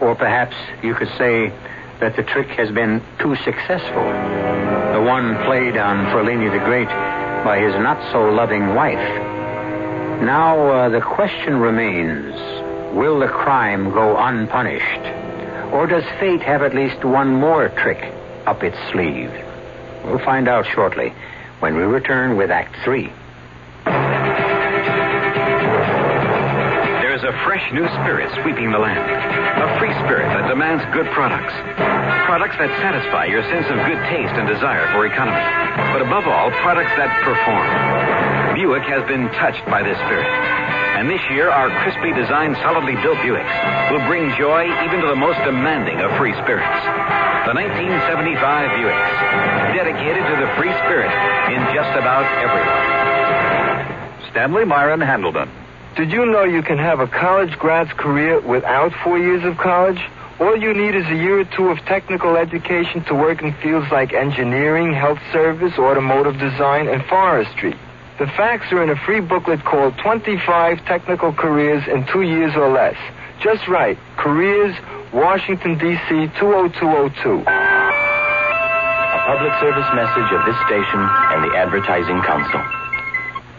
Speaker 4: Or perhaps you could say that the trick has been too successful. The one played on Ferlini the Great by his not so loving wife. Now, uh, the question remains will the crime go unpunished? Or does fate have at least one more trick up its sleeve? We'll find out shortly when we return with Act Three.
Speaker 9: Fresh new spirit sweeping the land. A free spirit that demands good products. Products that satisfy your sense of good taste and desire for economy. But above all, products that perform. Buick has been touched by this spirit. And this year, our crisply designed, solidly built Buicks will bring joy even to the most demanding of free spirits. The 1975 Buicks, dedicated to the free spirit in just about everyone.
Speaker 19: Stanley Myron Handelman.
Speaker 20: Did you know you can have a college grad's career without four years of college? All you need is a year or two of technical education to work in fields like engineering, health service, automotive design, and forestry. The facts are in a free booklet called 25 Technical Careers in Two Years or Less. Just right. Careers, Washington, D.C. 20202.
Speaker 21: A public service message of this station and the Advertising Council.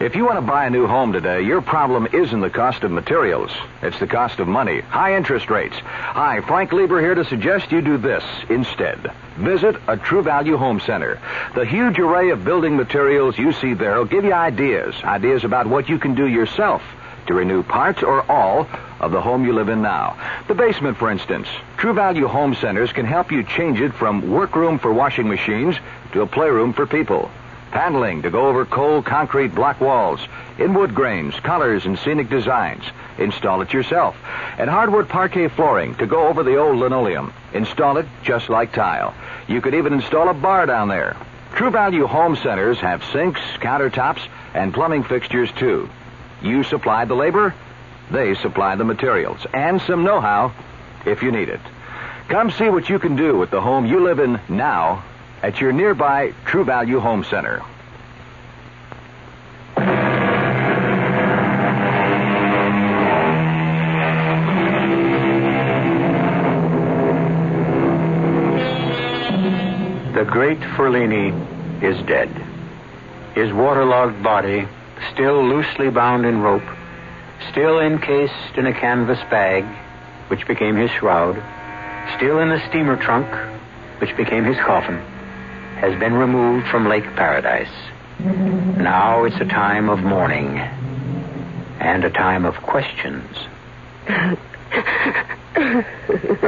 Speaker 10: If you want to buy a new home today, your problem isn't the cost of materials. It's the cost of money, high interest rates. Hi, Frank Lieber here to suggest you do this instead. Visit a True Value Home Center. The huge array of building materials you see there will give you ideas. Ideas about what you can do yourself to renew parts or all of the home you live in now. The basement, for instance. True Value Home Centers can help you change it from workroom for washing machines to a playroom for people. Paneling to go over cold concrete block walls. In wood grains, colors, and scenic designs. Install it yourself. And hardwood parquet flooring to go over the old linoleum. Install it just like tile. You could even install a bar down there. True Value Home Centers have sinks, countertops, and plumbing fixtures too. You supply the labor, they supply the materials, and some know-how if you need it. Come see what you can do with the home you live in now at your nearby True Value Home Center.
Speaker 4: The great Ferlini is dead. His waterlogged body, still loosely bound in rope, still encased in a canvas bag, which became his shroud, still in a steamer trunk, which became his coffin, has been removed from Lake Paradise. Now it's a time of mourning and a time of questions.
Speaker 20: I'm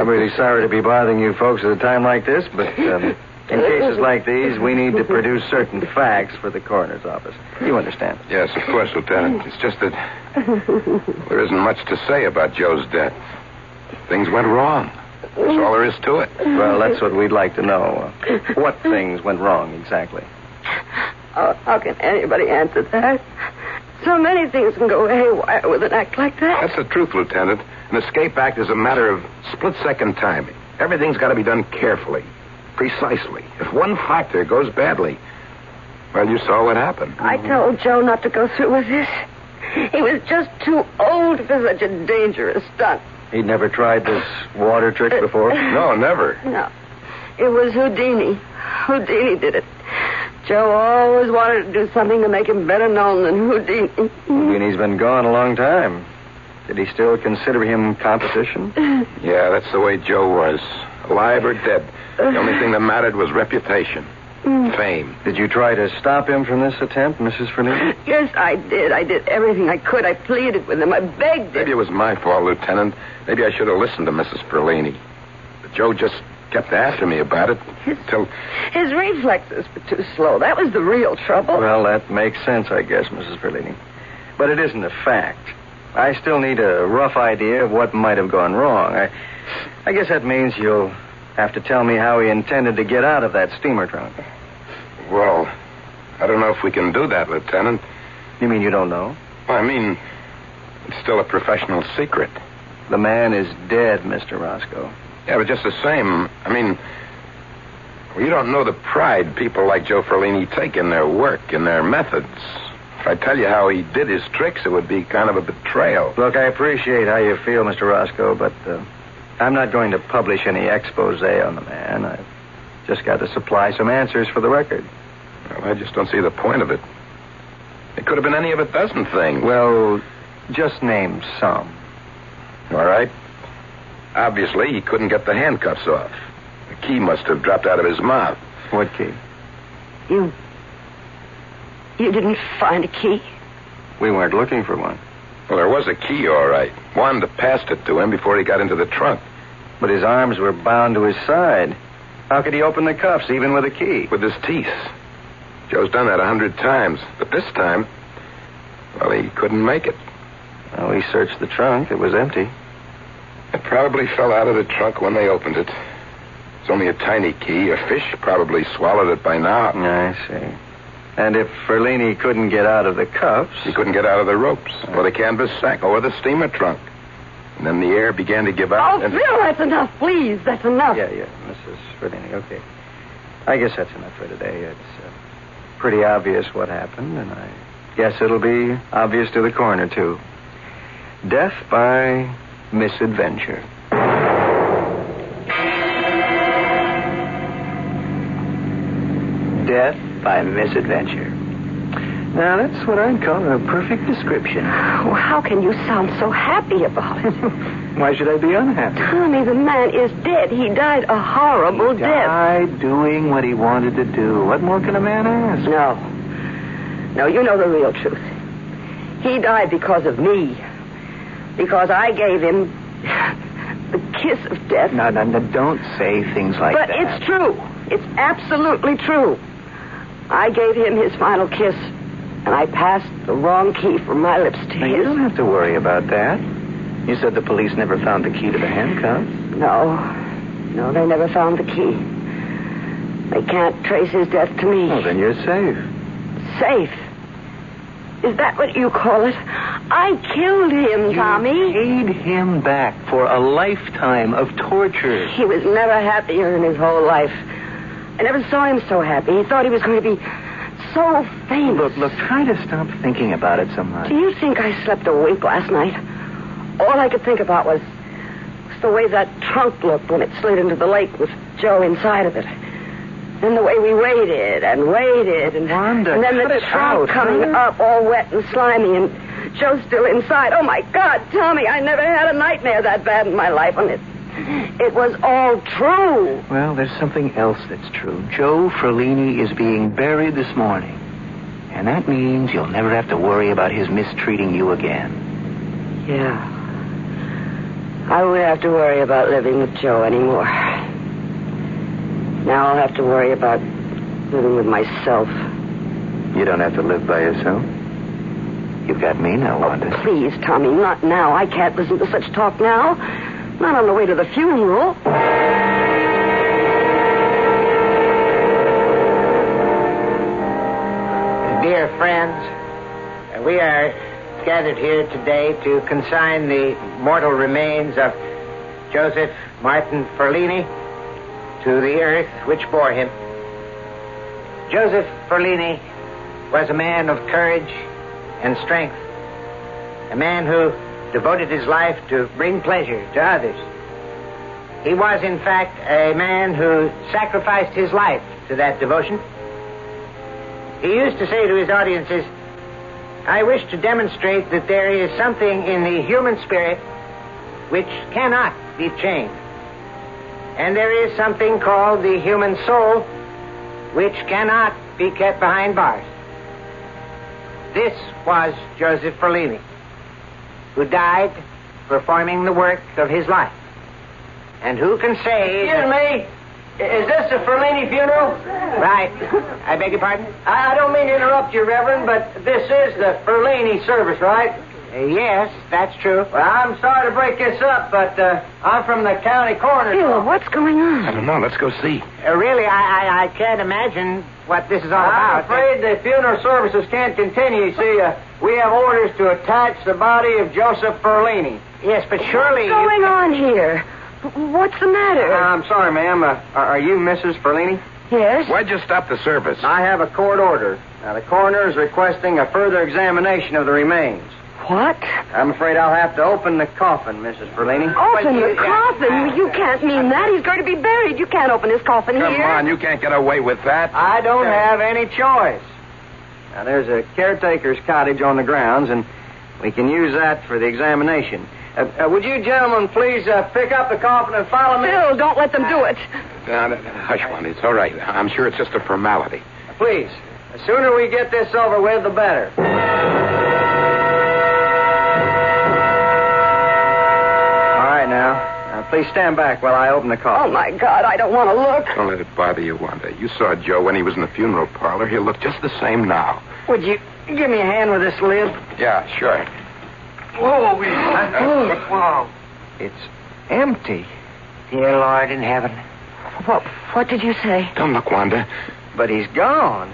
Speaker 20: really sorry to be bothering you folks at a time like this, but um, in cases like these, we need to produce certain facts for the coroner's office. You understand?
Speaker 13: Yes, of course, Lieutenant. It's just that there isn't much to say about Joe's death. Things went wrong. That's all there is to it.
Speaker 20: Well, that's what we'd like to know. What things went wrong exactly?
Speaker 6: Oh, how can anybody answer that? So many things can go haywire with an act like that.
Speaker 13: That's the truth, Lieutenant. An escape act is a matter of split second timing. Everything's got to be done carefully, precisely. If one factor goes badly, well, you saw what happened.
Speaker 6: I told Joe not to go through with this. He was just too old for such a dangerous stunt.
Speaker 20: He'd never tried this water trick before?
Speaker 13: No, never.
Speaker 6: No. It was Houdini. Houdini did it. Joe always wanted to do something to make him better known than Houdini.
Speaker 20: Houdini's been gone a long time. Did he still consider him competition?
Speaker 13: Yeah, that's the way Joe was. Alive or dead. The only thing that mattered was reputation, Mm. fame.
Speaker 20: Did you try to stop him from this attempt, Mrs. Fernandez?
Speaker 6: Yes, I did. I did everything I could. I pleaded with him. I begged him.
Speaker 13: Maybe it was my fault, Lieutenant. Maybe I should have listened to Mrs. Ferlini. But Joe just kept after me about it till.
Speaker 6: His reflexes were too slow. That was the real trouble.
Speaker 20: Well, that makes sense, I guess, Mrs. Ferlini. But it isn't a fact. I still need a rough idea of what might have gone wrong. I, I guess that means you'll have to tell me how he intended to get out of that steamer trunk.
Speaker 13: Well, I don't know if we can do that, Lieutenant.
Speaker 20: You mean you don't know?
Speaker 13: Well, I mean, it's still a professional secret.
Speaker 20: The man is dead, Mr. Roscoe.
Speaker 13: Yeah, but just the same, I mean, well, you don't know the pride people like Joe Ferlini take in their work, in their methods. If I tell you how he did his tricks, it would be kind of a betrayal.
Speaker 20: Look, I appreciate how you feel, Mr. Roscoe, but uh, I'm not going to publish any expose on the man. I've just got to supply some answers for the record.
Speaker 13: Well, I just don't see the point of it. It could have been any of a dozen things.
Speaker 20: Well, just name some.
Speaker 13: All right. Obviously, he couldn't get the handcuffs off. The key must have dropped out of his mouth.
Speaker 20: What key?
Speaker 6: You. You didn't find a key?
Speaker 20: We weren't looking for one.
Speaker 13: Well, there was a key, all right. Wanda passed it to him before he got into the trunk.
Speaker 11: But his arms were bound to his side. How could he open the cuffs, even with a key?
Speaker 13: With his teeth. Joe's done that a hundred times. But this time, well, he couldn't make it.
Speaker 11: Well, we searched the trunk. It was empty.
Speaker 13: It probably fell out of the trunk when they opened it. It's only a tiny key. A fish probably swallowed it by now.
Speaker 11: I see. And if Ferlini couldn't get out of the cuffs.
Speaker 13: He couldn't get out of the ropes, or the canvas sack, or the steamer trunk. And then the air began to give out.
Speaker 6: Oh,
Speaker 13: and...
Speaker 6: Phil, that's enough. Please, that's enough.
Speaker 11: Yeah, yeah, Mrs. Ferlini. Okay. I guess that's enough for today. It's uh, pretty obvious what happened, and I guess it'll be obvious to the coroner, too. Death by misadventure. Death by misadventure. Now, that's what I'd call a perfect description.
Speaker 6: Oh, how can you sound so happy about it?
Speaker 11: Why should I be unhappy?
Speaker 6: Tommy, the man is dead. He died a horrible
Speaker 11: He
Speaker 6: death.
Speaker 11: died doing what he wanted to do. What more can a man ask?
Speaker 6: No. No, you know the real truth. He died because of me. Because I gave him the kiss of death.
Speaker 11: No, no, no, don't say things like
Speaker 6: but
Speaker 11: that.
Speaker 6: But it's true. It's absolutely true. I gave him his final kiss, and I passed the wrong key from my lips to
Speaker 11: Now, you don't have to worry about that. You said the police never found the key to the handcuffs.
Speaker 6: No. No, they never found the key. They can't trace his death to me.
Speaker 11: Well, then you're safe.
Speaker 6: Safe. Is that what you call it? I killed him, Tommy.
Speaker 11: Paid him back for a lifetime of torture.
Speaker 6: He was never happier in his whole life. I never saw him so happy. He thought he was going to be so famous.
Speaker 11: Look, look, try to stop thinking about it so much.
Speaker 6: Do you think I slept a wink last night? All I could think about was, was the way that trunk looked when it slid into the lake with Joe inside of it. And the way we waited and waited and,
Speaker 11: Wanda,
Speaker 6: and then the trunk
Speaker 11: out,
Speaker 6: coming
Speaker 11: huh?
Speaker 6: up all wet and slimy and Joe still inside. Oh my God, Tommy, I never had a nightmare that bad in my life and it it was all true.
Speaker 11: Well, there's something else that's true. Joe Ferlini is being buried this morning. And that means you'll never have to worry about his mistreating you again.
Speaker 6: Yeah. I won't have to worry about living with Joe anymore. Now I'll have to worry about living with myself.
Speaker 11: You don't have to live by yourself. You've got me now, Wanda.
Speaker 6: Please, Tommy, not now. I can't listen to such talk now. Not on the way to the funeral.
Speaker 2: Dear friends, uh, we are gathered here today to consign the mortal remains of Joseph Martin Ferlini to the earth which bore him. Joseph Ferlini was a man of courage and strength, a man who devoted his life to bring pleasure to others. He was, in fact, a man who sacrificed his life to that devotion. He used to say to his audiences, I wish to demonstrate that there is something in the human spirit which cannot be changed. And there is something called the human soul which cannot be kept behind bars. This was Joseph Ferlini, who died performing the work of his life. And who can say.
Speaker 19: Excuse me. Is this the Ferlini funeral?
Speaker 2: Right. I beg your pardon?
Speaker 19: I I don't mean to interrupt you, Reverend, but this is the Ferlini service, right?
Speaker 2: Uh, yes, that's true.
Speaker 19: Well, I'm sorry to break this up, but uh, I'm from the county coroner's
Speaker 6: Phil,
Speaker 19: office.
Speaker 6: what's going on?
Speaker 13: I don't know. Let's go see.
Speaker 2: Uh, really, I, I, I can't imagine what this is all
Speaker 19: I'm
Speaker 2: about.
Speaker 19: afraid the funeral services can't continue. You see, uh, we have orders to attach the body of Joseph Ferlini.
Speaker 2: Yes, but surely.
Speaker 6: What's going on here? What's the matter?
Speaker 19: I'm sorry, ma'am. Uh, are are you Mrs. Ferlini?
Speaker 6: yes?
Speaker 13: Why'd you stop the service?
Speaker 19: I have a court order. Now, the coroner is requesting a further examination of the remains.
Speaker 6: What?
Speaker 19: I'm afraid I'll have to open the coffin, Mrs. Ferlini.
Speaker 6: Open the coffin? You can't mean that. He's going to be buried. You can't open his coffin here.
Speaker 13: Come
Speaker 6: here.
Speaker 13: on, you can't get away with that.
Speaker 19: I don't have any choice. Now, there's a caretaker's cottage on the grounds, and we can use that for the examination. Uh, uh, would you gentlemen please uh, pick up the coffin and follow me?
Speaker 6: Phil, don't let them do it.
Speaker 13: Uh, hush, Wanda. It's all right. I'm sure it's just a formality.
Speaker 19: Please. The sooner we get this over with, the better. Please stand back while I open the coffin.
Speaker 6: Oh, my God, I don't want to look.
Speaker 13: Don't let it bother you, Wanda. You saw Joe when he was in the funeral parlor. He'll look just the same now.
Speaker 5: Would you give me a hand with this lid?
Speaker 13: Yeah, sure.
Speaker 5: Whoa, Whoa. It's empty. Dear Lord in heaven.
Speaker 6: What, what did you say?
Speaker 13: Don't look, Wanda.
Speaker 5: But he's gone.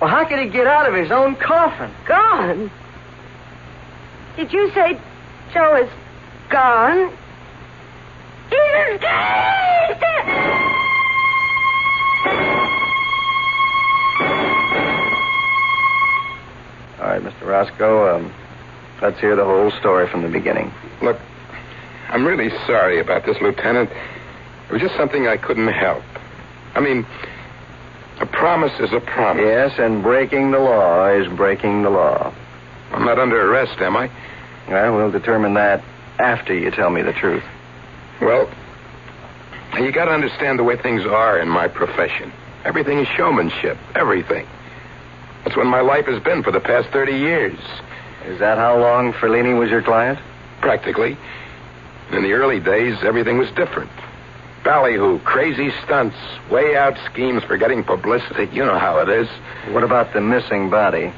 Speaker 5: Well, how could he get out of his own coffin?
Speaker 6: Gone? Did you say Joe is gone?
Speaker 19: All right, Mr. Roscoe, um, let's hear the whole story from the beginning.
Speaker 13: Look, I'm really sorry about this, Lieutenant. It was just something I couldn't help. I mean, a promise is a promise.
Speaker 19: Yes, and breaking the law is breaking the law.
Speaker 13: I'm not under arrest, am I?
Speaker 19: Well, we'll determine that after you tell me the truth.
Speaker 13: Well, you got to understand the way things are in my profession. Everything is showmanship. Everything. That's what my life has been for the past 30 years.
Speaker 19: Is that how long Ferlini was your client?
Speaker 13: Practically. In the early days, everything was different. Ballyhoo, crazy stunts, way out schemes for getting publicity. You know how it is.
Speaker 19: What about the missing body?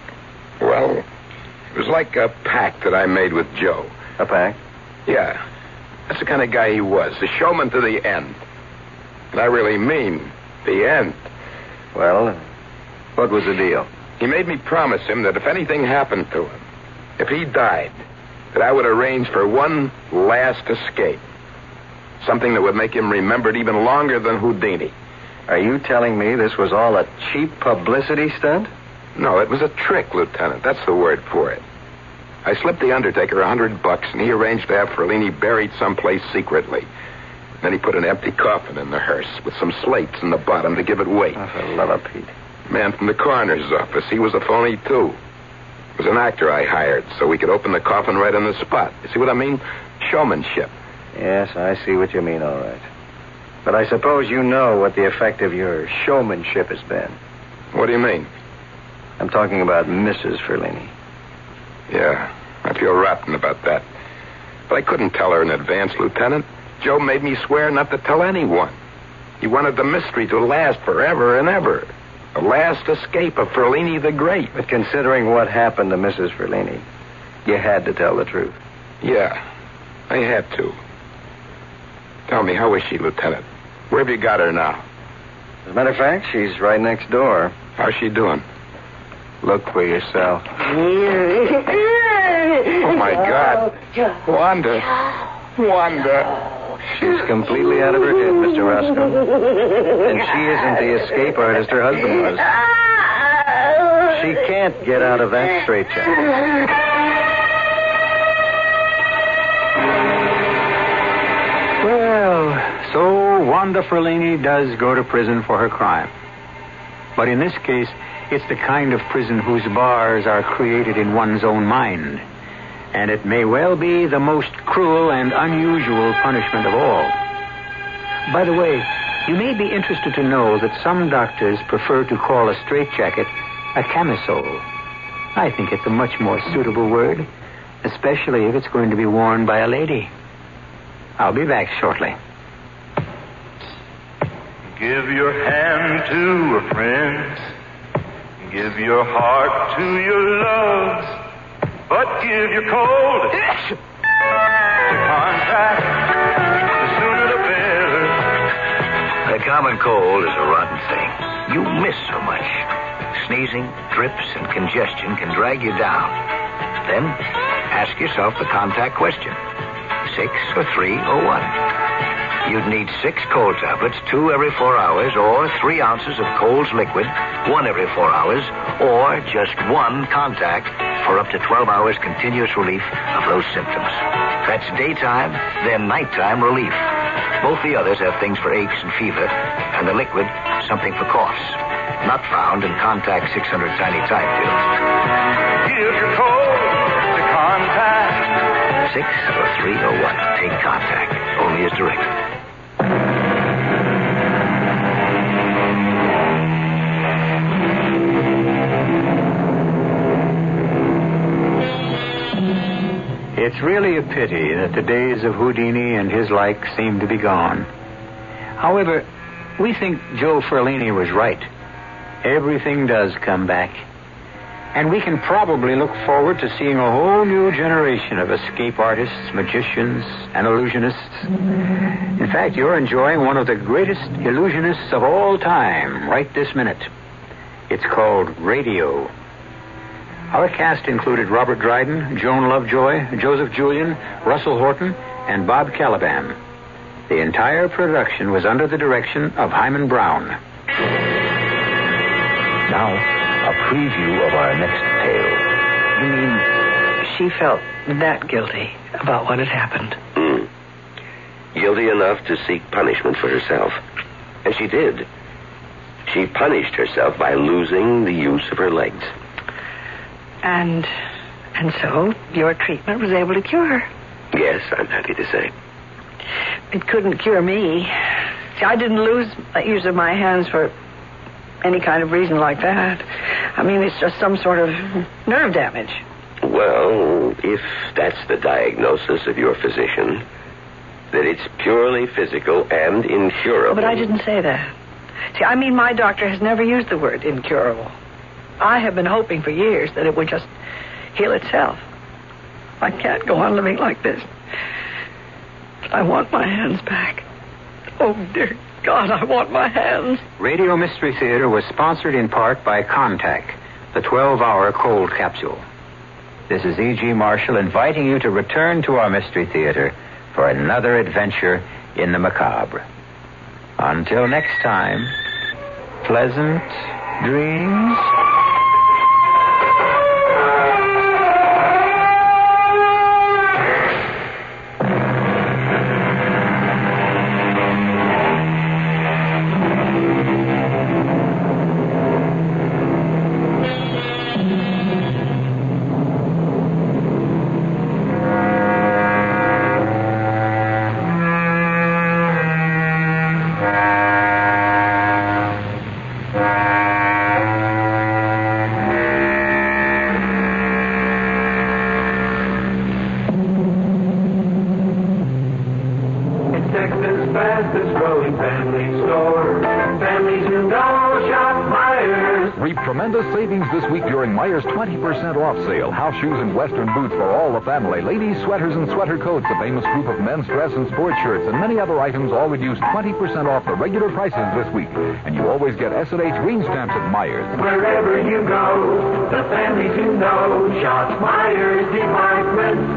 Speaker 13: Well, it was like a pact that I made with Joe.
Speaker 19: A pact?
Speaker 13: Yeah. That's the kind of guy he was. the showman to the end. And I really mean the end.
Speaker 19: Well, what was the deal?
Speaker 13: He made me promise him that if anything happened to him, if he died, that I would arrange for one last escape. Something that would make him remembered even longer than Houdini.
Speaker 19: Are you telling me this was all a cheap publicity stunt?
Speaker 13: No, it was a trick, Lieutenant. That's the word for it. I slipped the Undertaker a hundred bucks, and he arranged to have Ferlini buried someplace secretly. Then he put an empty coffin in the hearse with some slates in the bottom to give it weight.
Speaker 19: Oh, for love of Pete.
Speaker 13: Man from the coroner's office. He was a phony, too. It was an actor I hired so we could open the coffin right on the spot. You see what I mean? Showmanship.
Speaker 19: Yes, I see what you mean, all right. But I suppose you know what the effect of your showmanship has been.
Speaker 13: What do you mean?
Speaker 19: I'm talking about Mrs. Ferlini.
Speaker 13: Yeah, I feel rotten about that. But I couldn't tell her in advance, Lieutenant. Joe made me swear not to tell anyone. He wanted the mystery to last forever and ever. The last escape of Ferlini the Great.
Speaker 19: But considering what happened to Mrs. Ferlini, you had to tell the truth.
Speaker 13: Yeah, I had to. Tell me, how is she, Lieutenant? Where have you got her now?
Speaker 19: As a matter of fact, she's right next door.
Speaker 13: How's she doing?
Speaker 19: Look for yourself.
Speaker 13: Oh, my God. Wanda. Wanda.
Speaker 19: She's completely out of her head, Mr. Roscoe. And she isn't the escape artist her husband was. She can't get out of that straitjacket.
Speaker 4: Well, so Wanda Ferlini does go to prison for her crime. But in this case, it's the kind of prison whose bars are created in one's own mind. And it may well be the most cruel and unusual punishment of all. By the way, you may be interested to know that some doctors prefer to call a straitjacket a camisole. I think it's a much more suitable word, especially if it's going to be worn by a lady. I'll be back shortly.
Speaker 22: Give your hand to a friend. Give your heart to your loves. But give your cold to Contac. The sooner the better.
Speaker 23: The common cold is a rotten thing. You miss so much. Sneezing, drips, and congestion can drag you down. Then ask yourself the Contac question six or three or one. You'd need six cold tablets, two every four hours, or three ounces of Cold's liquid, one every four hours, or just one Contac for up to 12 hours continuous relief of those symptoms. That's daytime, then nighttime relief. Both the others have things for aches and fever, and the liquid, something for coughs. Not found in Contac 600 Tiny Time pills.
Speaker 22: Give your cold to Contac.
Speaker 23: Six or three or one. Take Contac. Only as directed.
Speaker 4: It's really a pity that the days of Houdini and his like seem to be gone. However, we think Joe Ferlini was right. Everything does come back. And we can probably look forward to seeing a whole new generation of escape artists, magicians, and illusionists. In fact, you're enjoying one of the greatest illusionists of all time right this minute. It's called radio. Our cast included Robert Dryden, Joan Lovejoy, Joseph Julian, Russell Horton, and Bob Kaliban. The entire production was under the direction of Himan Brown.
Speaker 24: Now, a preview of our next tale.
Speaker 25: You mean she felt that guilty about what had happened?
Speaker 24: Mm. Guilty enough to seek punishment for herself. And she did. She punished herself by losing the use of her legs.
Speaker 25: And and so your treatment was able to cure her.
Speaker 24: Yes, I'm happy to say.
Speaker 25: It couldn't cure me. See, I didn't lose the use of my hands for any kind of reason like that. I mean, it's just some sort of nerve damage.
Speaker 24: Well, if that's the diagnosis of your physician, that it's purely physical and incurable.
Speaker 25: But I didn't say that. See, I mean, my doctor has never used the word incurable. I have been hoping for years that it would just heal itself. I can't go on living like this. I want my hands back. Oh, dear God, I want my hands.
Speaker 4: Radio Mystery Theater was sponsored in part by Contac, the 12 hour cold capsule. This is E.G. Marshall inviting you to return to our Mystery Theater for another adventure in the macabre. Until next time, pleasant dreams.
Speaker 26: Shoes and western boots for all the family. Ladies' sweaters and sweater coats, a famous group of men's dress and sports shirts, and many other items all reduced 20% off the regular prices this week. And you always get S&H green stamps at Myers.
Speaker 17: Wherever you go, the families who know shop Myers Department